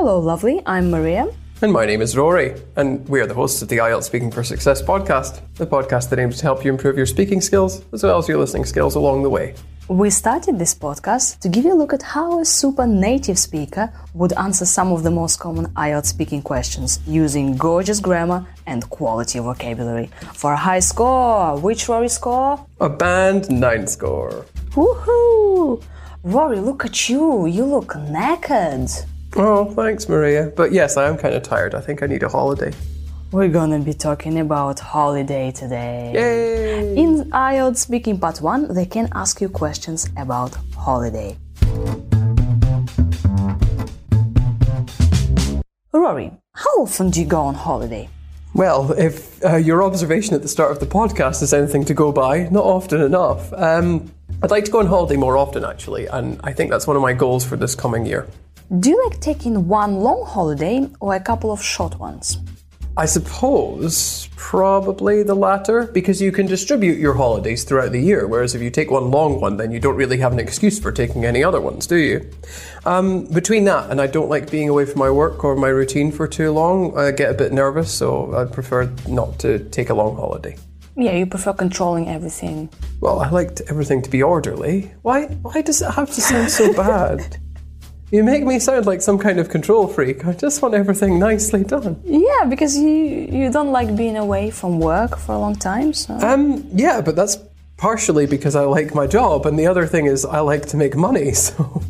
Hello, lovely. I'm Maria. And my name is Rory, and we are the hosts of the IELTS Speaking for Success podcast, the podcast that aims to help you improve your speaking skills as well as your listening skills along the way. We started this podcast to give you a look at how a super native speaker would answer some of the most common IELTS speaking questions using gorgeous grammar and quality vocabulary. For a high score, which Rory score? A band 9 score. Woohoo! Rory, look at you. You look knackered. Oh, thanks, Maria. But yes, I am kind of tired. I think I need a holiday. We're gonna be talking about holiday today. Yay! In IELTS Speaking Part 1, they can ask you questions about holiday. Rory, how often do you go on holiday? Well, if uh, your observation at the start of the podcast is anything to go by, not often enough. Um, I'd like to go on holiday more often, actually, and I think that's one of my goals for this coming year. Do you like taking one long holiday or a couple of short ones? I suppose probably the latter, because you can distribute your holidays throughout the year, whereas if you take one long one, then you don't really have an excuse for taking any other ones, do you? Um, between that and I don't like being away from my work or my routine for too long, I get a bit nervous, so I prefer not to take a long holiday. Yeah, you prefer controlling everything. Well, I like everything to be orderly. Why, why does it have to sound so bad? You make me sound like some kind of control freak. I just want everything nicely done. Yeah, because you you don't like being away from work for a long time, so Um, yeah, but that's partially because I like my job, and the other thing is I like to make money, so.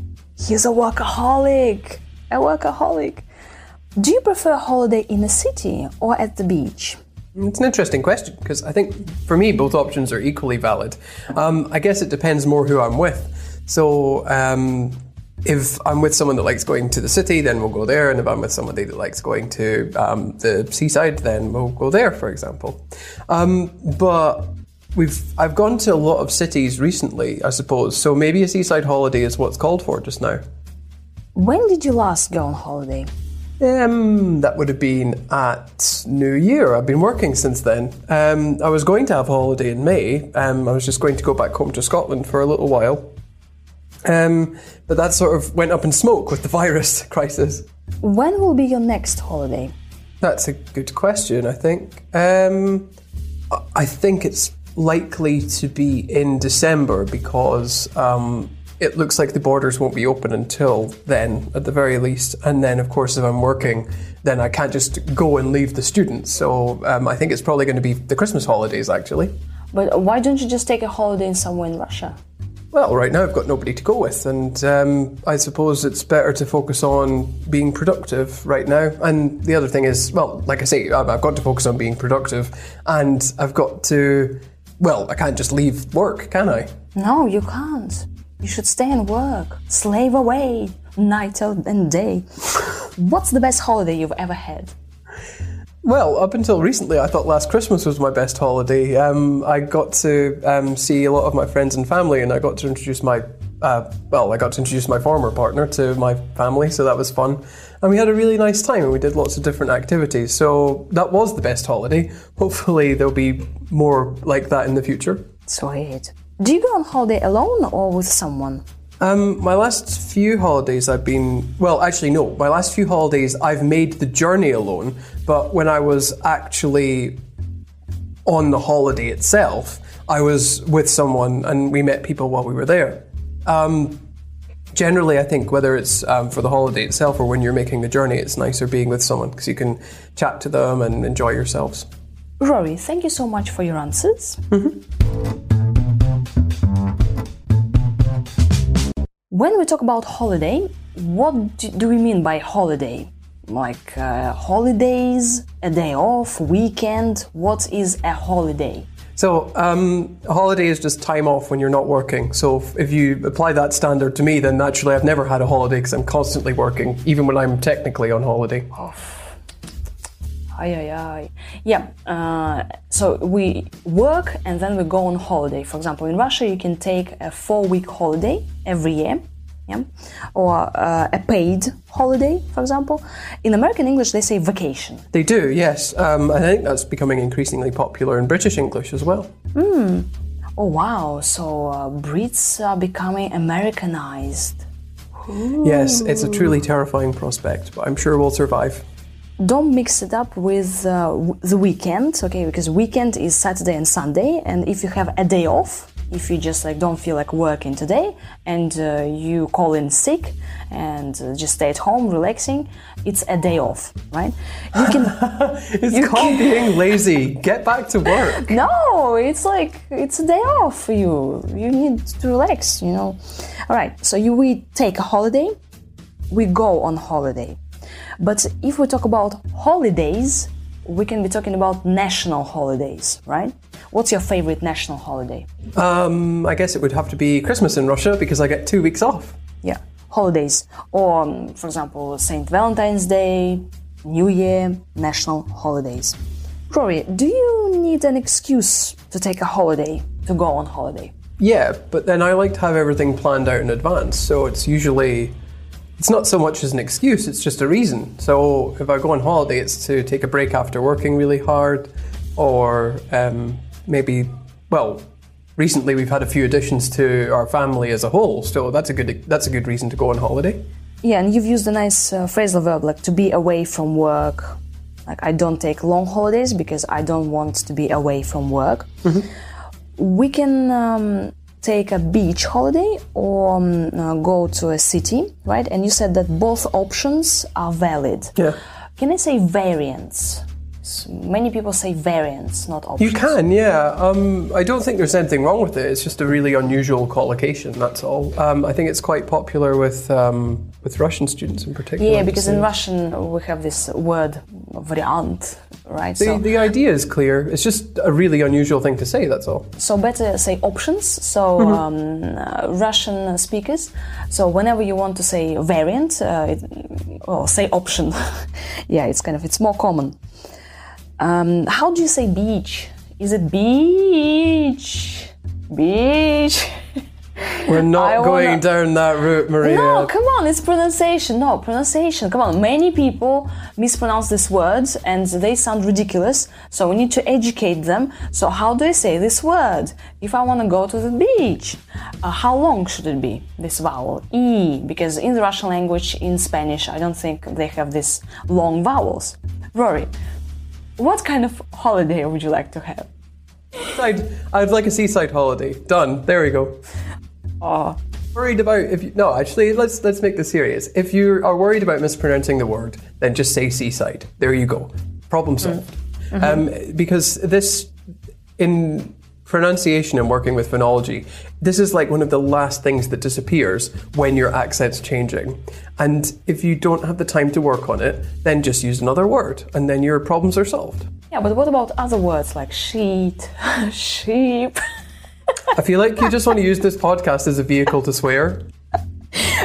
he's a workaholic. A workaholic. Do you prefer a holiday in the city or at the beach? It's an interesting question because I think for me both options are equally valid. Um, I guess it depends more who I'm with. So um, if I'm with someone that likes going to the city, then we'll go there, and if I'm with somebody that likes going to um, the seaside, then we'll go there, for example. Um, but we've I've gone to a lot of cities recently, I suppose. So maybe a seaside holiday is what's called for just now. When did you last go on holiday? Um, that would have been at New Year. I've been working since then. Um, I was going to have a holiday in May. Um, I was just going to go back home to Scotland for a little while. Um, but that sort of went up in smoke with the virus crisis. When will be your next holiday? That's a good question, I think. Um, I- think it's likely to be in December because um, it looks like the borders won't be open until then, at the very least. And then, of course, if I'm working, then I can't just go and leave the students. So um, I think it's probably going to be the Christmas holidays, actually. But why don't you just take a holiday in somewhere in Russia? Well, right now I've got nobody to go with, and um, I suppose it's better to focus on being productive right now. And the other thing is, well, like I say, I've got to focus on being productive, and I've got to, well, I can't just leave work, can I? No, you can't. You should stay and work. Slave away, night out and day. What's the best holiday you've ever had? Well, up until recently, I thought last Christmas was my best holiday. Um, I got to um, see a lot of my friends and family, and I got to introduce my, uh, well, I got to introduce my former partner to my family, so that was fun. And we had a really nice time, and we did lots of different activities. So that was the best holiday. Hopefully, there'll be more like that in the future. Sweet. Do you go on holiday alone or with someone? Um, my last few holidays, I've been well. Actually, no. My last few holidays, I've made the journey alone. But when I was actually on the holiday itself, I was with someone, and we met people while we were there. Um, generally, I think whether it's um, for the holiday itself or when you're making the journey, it's nicer being with someone because you can chat to them and enjoy yourselves. Rory, thank you so much for your answers. When we talk about holiday, what do- we mean by holiday? Like uh, holidays, a day off, weekend? What is a holiday? So, um, holiday is just time off when you're not working. So, if- if you apply that standard to me, then naturally I've never had a holiday because I'm constantly working, even when I'm technically on holiday. Ay, ay, ay. Yeah, uh, so we work and then we go on holiday. For example, in Russia, you can take a four week holiday every year. Yeah, or uh, a paid holiday, for example. In American English, they say vacation. They do, yes. Um, I think that's becoming increasingly popular in British English as well. Oh wow! So uh, Brits are becoming Americanized. Yes, it's a truly terrifying prospect, but I'm sure we'll survive. Don't mix it up with uh, w- the weekend, okay? Because weekend is Saturday and Sunday, and if you have a day off, if you just like don't feel like working today and uh, you call in sick and uh, just stay at home relaxing it's a day off right you can It's called being lazy. Get back to work. no it's like it's a day off for you you need to relax you know all right so you we take a holiday we go on holiday but if we talk about holidays we can be talking about national holidays right? What's your favorite national holiday? Um, I guess it would have to be Christmas in Russia because I get two weeks off. yeah holidays. Or um, for example saint valentine's day new year national holidays. Rory do you need an excuse to take a holiday to go on holiday? Yeah, but then I like to have everything planned out in advance, so it's usually it's not so much as an excuse, it's just a reason. So if I go on holiday, it's to take a break after working really hard, or um, maybe, well, recently we've had a few additions to our family as a whole, so that's a good that's a good reason to go on holiday. yeah and you've used a nice uh, phrasal verb like to be away from work like i don't take long holidays because i don't want to be away from work we can um, take a beach holiday or um, uh, go to a city right and you said that both options are valid Yeah. Can I say variants? Many people say variants, not options. You can, yeah. Um, I don't think there's anything wrong with it. It's just a really unusual collocation. That's all. Um, I think it's quite popular with um, with Russian students in particular. Yeah, because in Russian we have this word variant, right? The, so, the idea is clear. It's just a really unusual thing to say, that's all. so better say options. So um, uh, Russian speakers. So whenever you want to say variant, uh, it, well, say option. yeah, it's kind of it's more common. Um, how do you say beach? Is it beach? Beach. We're not going wanna- down that route, Maria. No, come on, it's pronunciation. No, pronunciation. Come on. Many people mispronounce these words and they sound ridiculous. So we need to educate them. So how do I say this word? If I want to go to the beach, uh, how long should it be? This vowel e, because in the Russian language, in Spanish, I don't think they have these long vowels. Rory, what kind of holiday would you like to have? I'd, I'd like a seaside holiday. Done. There we go. Oh, Worried about if you no, actually let's let's make this serious. If you are worried about mispronouncing the word, then just say seaside. There you go. Problem solved. Um, because this in pronunciation and working with phonology, this is like one of the last things that disappears when your accent's changing. And if you don't have the time to work on it, then just use another word and then your problems are solved. yeah, but what about other words like sheet, sheep? I feel like you just want to use this podcast as a vehicle to swear.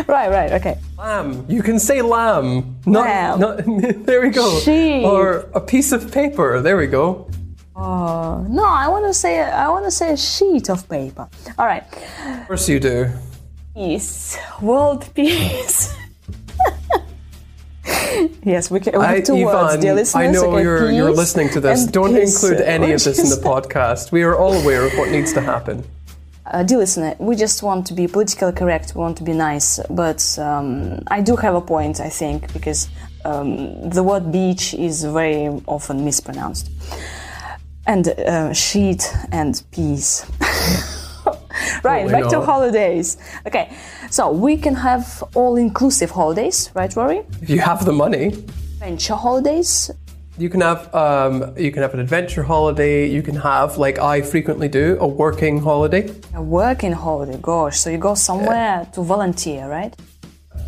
right, right, okay. Lamb. You can say lamb. Not, Lamb. not there we go. Sheep. Or a piece of paper. There we go. Oh no, I want to say I want to say a sheet of paper. All right, Of course you do. peace, world peace. yes, we can. We have I, two words, dear listeners. I know okay, you're you're listening to this. Don't peace. include any of this in the podcast. We are all aware of what needs to happen. Uh, dear listener, we just want to be politically correct. We want to be nice, but um, I do have a point. I think because um, the word beach is very often mispronounced, and uh, sheet and peace. right, Totally back to holidays. Okay, so we can have all-inclusive holidays, right, Rory? If you have the money, Adventure holidays. you can have um, you can have an adventure holiday. You can have, like I frequently do, a working holiday. A working holiday, gosh. So you go somewhere to volunteer, right?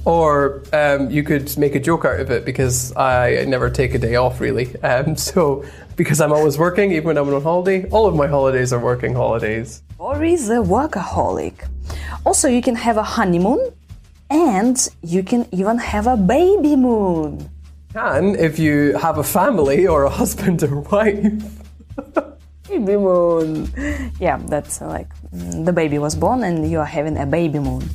Or um, you could make a joke out of it because I never take a day off really. Um, so because I'm always working, even when I'm on holiday, all of my holidays are working holidays. Or is a workaholic. Also, you can have a honeymoon and you can even have a baby moon. Can if you have a family or a husband or wife. Baby moon. Yeah, that's like mm, the baby was born and you are having a baby moon.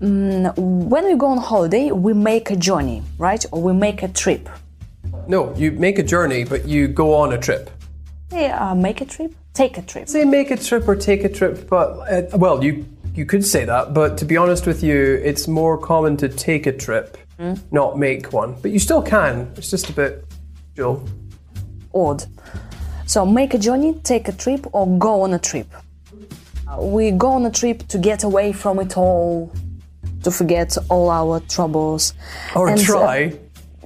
Mm, when we go on holiday, we make a journey, right? Or we make a trip. No, you make a journey, but you go on a trip. Say, uh, make a trip? Take a trip. Say make a trip or take a trip, but uh, well, you you could say that, but to be honest with you, it's more common to take a trip, not make one. But you still can. It's just a bit dual. odd. So make a journey, take a trip, or go on a trip. Uh, We go on a trip to get away from it all, to forget all our troubles. Or And, uh, try.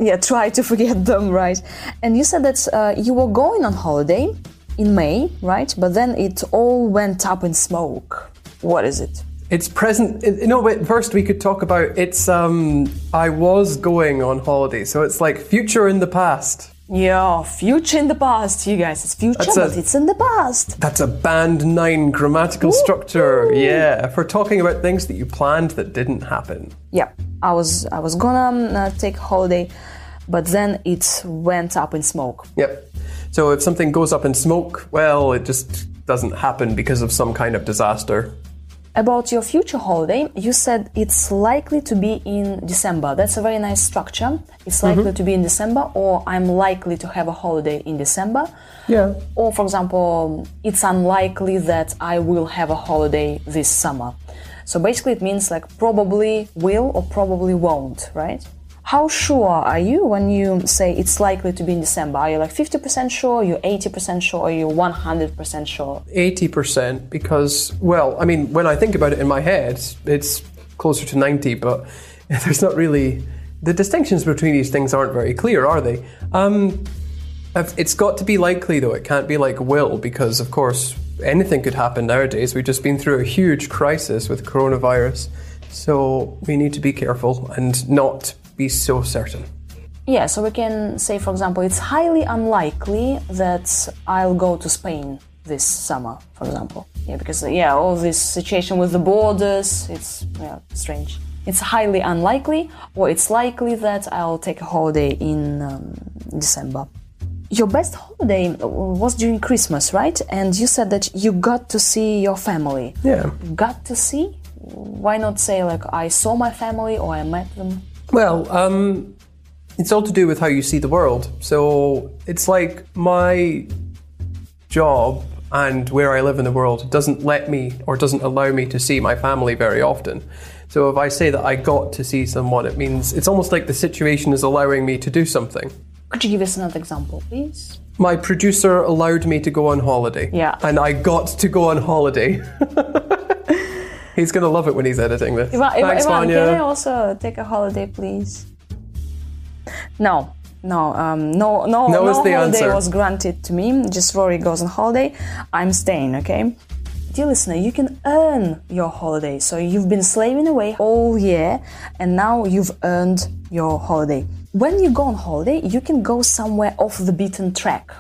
yeah, try to forget them, right? And you said that uh, you were going on holiday in May, right? But then it all went up in smoke. What is it? It's present. it- No, but first we could talk about it's. Um, I was going on holiday, so it's like future in the past. Yeah, future in the past, you guys. It's future, That's a- but it's in the past. That's a band nine grammatical structure. Yeah, for talking about things that you planned that didn't happen. Yeah, I was I was gonna uh, take a holiday, but then it went up in smoke. Yep. So if something goes up in smoke, well, it just doesn't happen because of some kind of disaster. About your future holiday, you said it's likely to be in December. That's a very nice structure. It's likely mm-hmm. to be in December, or I'm likely to have a holiday in December. Yeah. Or, for example, it's unlikely that I will have a holiday this summer. So basically, it means like probably will or probably won't, right? How sure are you when you say it's likely to be in December? Are you like 50% sure, you're 80% sure, or you're 100% sure? 80% because, well, I mean, when I think about it in my head, it's closer to 90, but there's not really. The distinctions between these things aren't very clear, are they? Um, it's got to be likely, though. It can't be like will, because, of course, anything could happen nowadays. We've just been through a huge crisis with coronavirus. So we need to be careful and not be so certain. Yeah, so we can say, for example, it's highly unlikely that I'll go to Spain this summer, for example. Yeah, because, yeah, all this situation with the borders, it's yeah, strange. It's highly unlikely, or it's likely that I'll take a holiday in um, December. Your best holiday was during Christmas, right? And you said that you got to see your family. Yeah. Got to see? Why not say, like, I saw my family or I met them? Well, um, it's all to do with how you see the world. So it's like my job and where I live in the world doesn't let me or doesn't allow me to see my family very often. So if I say that I got to see someone, it means it's almost like the situation is allowing me to do something. Could you give us another example, please? My producer allowed me to go on holiday. Yeah. And I got to go on holiday. he's going to love it when he's editing this. Ivan, Thanks, Ivan, Vanya. can I also take a holiday, please? No, no, um, no, no, No the holiday answer. was granted to me. Just Rory goes on holiday. I'm staying, okay? Dear listener, you can earn your holiday. So you've been slaving away all year, and now you've earned your holiday. When you go on holiday, you can go somewhere off the beaten track.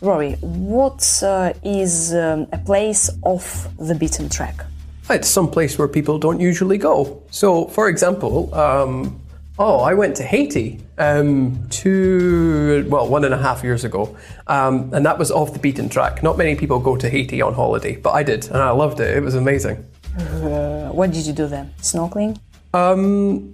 Rory, what uh, is um, a place off the beaten track? It's some place where people don't usually go. So, for example, um, oh, I went to Haiti um, two, well, one and a half years ago, um, and that was off the beaten track. Not many people go to Haiti on holiday, but I did, and I loved it. It was amazing. Uh, what did you do there? Snorkeling? Um,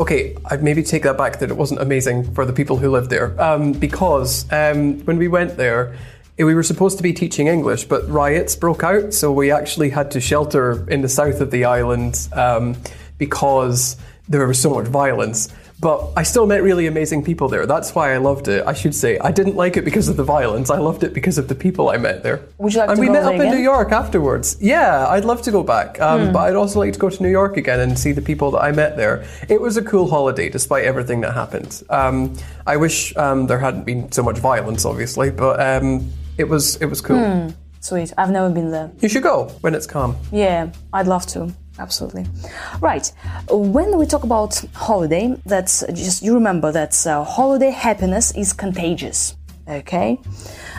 okay, I'd maybe take that back that it wasn't amazing for the people who lived there. Um, because um, when we went there, we were supposed to be teaching English, but riots broke out, so we actually had to shelter in the south of the island um, because there was so much violence. But I still met really amazing people there. That's why I loved it. I should say I didn't like it because of the violence. I loved it because of the people I met there. Would you like and to we go met up in? New York afterwards. Yeah, I'd love to go back, um, but I'd also like to go to New York again and see the people that I met there. It was a cool holiday, despite everything that happened. Um, I wish um, there hadn't been so much violence, obviously, but um, it was it was cool. Sweet. I've never been there. You should go when it's calm. Yeah, I'd love to. Absolutely. Right. When we talk about holiday, that's just you remember that uh, holiday happiness is contagious. Okay?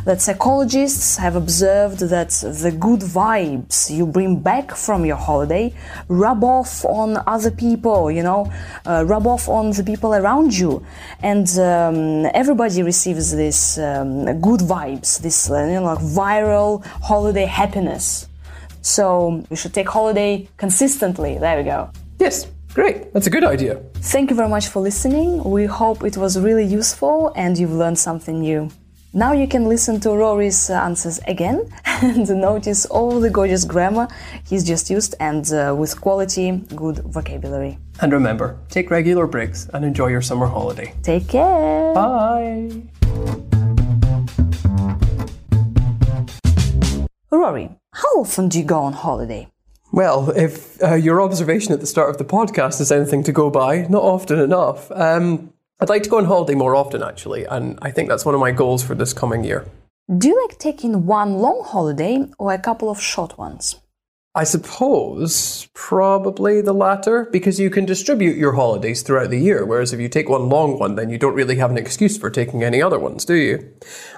That psychologists have observed that the good vibes you bring back from your holiday rub off on other people, you know, uh, rub off on the people around you. And um, everybody receives this um, good vibes, this uh, you know, like viral holiday happiness. So we should take holiday consistently. There we go. Yes, great. That's a good idea. Thank you very much for listening. We hope it was really useful and you've learned something new. Now you can listen to Rory's uh, answers again and notice all the gorgeous grammar he's just used and uh, with quality, good vocabulary. And remember, take regular breaks and enjoy your summer holiday. Take care! Bye! Rory, how often do you go on holiday? Well, if uh, your observation at the start of the podcast is anything to go by, not often enough. Um, I'd like to go on holiday more often, actually, and I think that's one of my goals for this coming year. Do you like taking one long holiday or a couple of short ones? I suppose probably the latter, because you can distribute your holidays throughout the year, whereas if you take one long one, then you don't really have an excuse for taking any other ones, do you?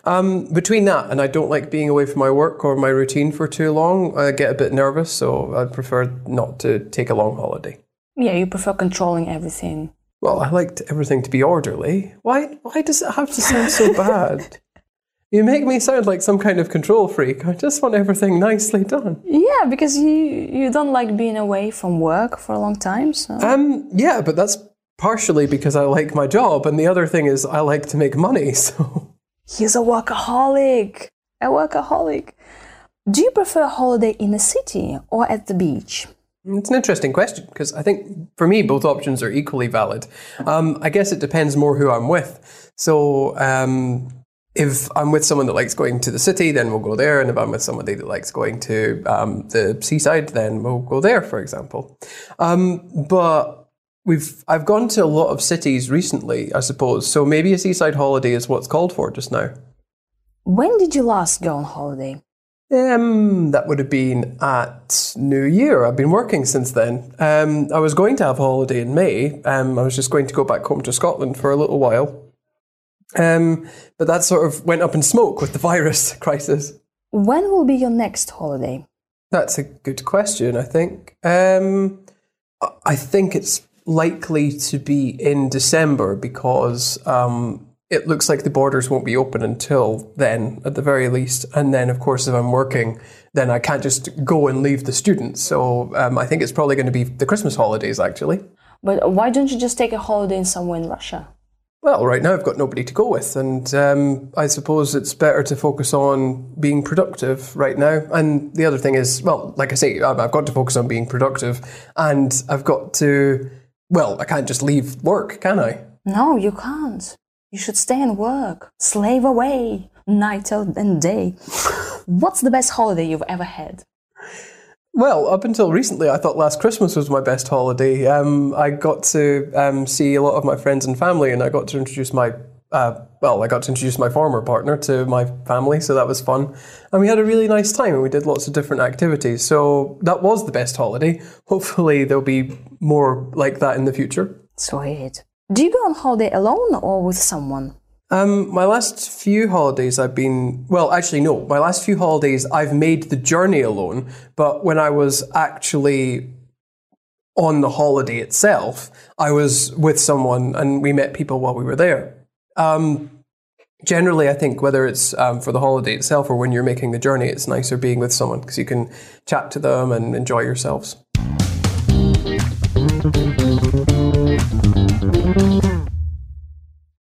Um, between that and I don't like being away from my work or my routine for too long, I get a bit nervous, so I'd prefer not to take a long holiday. Yeah, you prefer controlling everything. Well, I liked everything to be orderly. Why, why does it have to sound so bad? You make me sound like some kind of control freak. I just want everything nicely done. Yeah, because you you don't like being away from work for a long time. So. Um, yeah, but that's partially because I like my job, and the other thing is I like to make money. So he's a workaholic. A workaholic. Do you prefer a holiday in a city or at the beach? It's an interesting question because I think for me both options are equally valid. Um, I guess it depends more who I'm with. So um, if I'm with someone that likes going to the city, then we'll go there. And if I'm with somebody that likes going to um, the seaside, then we'll go there, for example. Um, but we've I've gone to a lot of cities recently, I suppose. So maybe a seaside holiday is what's called for just now. When did you last go on holiday? Um, that would have been at New Year. I've been working since then. Um, I was going to have a holiday in May. Um, I was just going to go back home to Scotland for a little while. Um, but that sort of went up in smoke with the virus crisis. When will be your next holiday? That's a good question, I think. Um, I think it's likely to be in December because um, it looks like the borders won't be open until then, at the very least. And then, of course, if I'm working, then I can't just go and leave the students. So um, I think it's probably going to be the Christmas holidays, actually. But why don't you just take a holiday in somewhere in Russia? Well, right now I've got nobody to go with, and um, I suppose it's better to focus on being productive right now. And the other thing is, well, like I say, I've got to focus on being productive, and I've got to, well, I can't just leave work, can I? No, you can't. You should stay and work, slave away, night and day. What's the best holiday you've ever had? Well, up until recently, I thought last Christmas was my best holiday. Um, I got to um, see a lot of my friends and family, and I got to introduce my uh, well, I got to introduce my former partner to my family, so that was fun. And we had a really nice time, and we did lots of different activities. So that was the best holiday. Hopefully, there'll be more like that in the future. Sweet. Do you go on holiday alone or with someone? Um, my last few holidays, I've been, well, actually, no, my last few holidays, I've made the journey alone. But when I was actually on the holiday itself, I was with someone and we met people while we were there. Um, generally, I think whether it's um, for the holiday itself or when you're making the journey, it's nicer being with someone because you can chat to them and enjoy yourselves.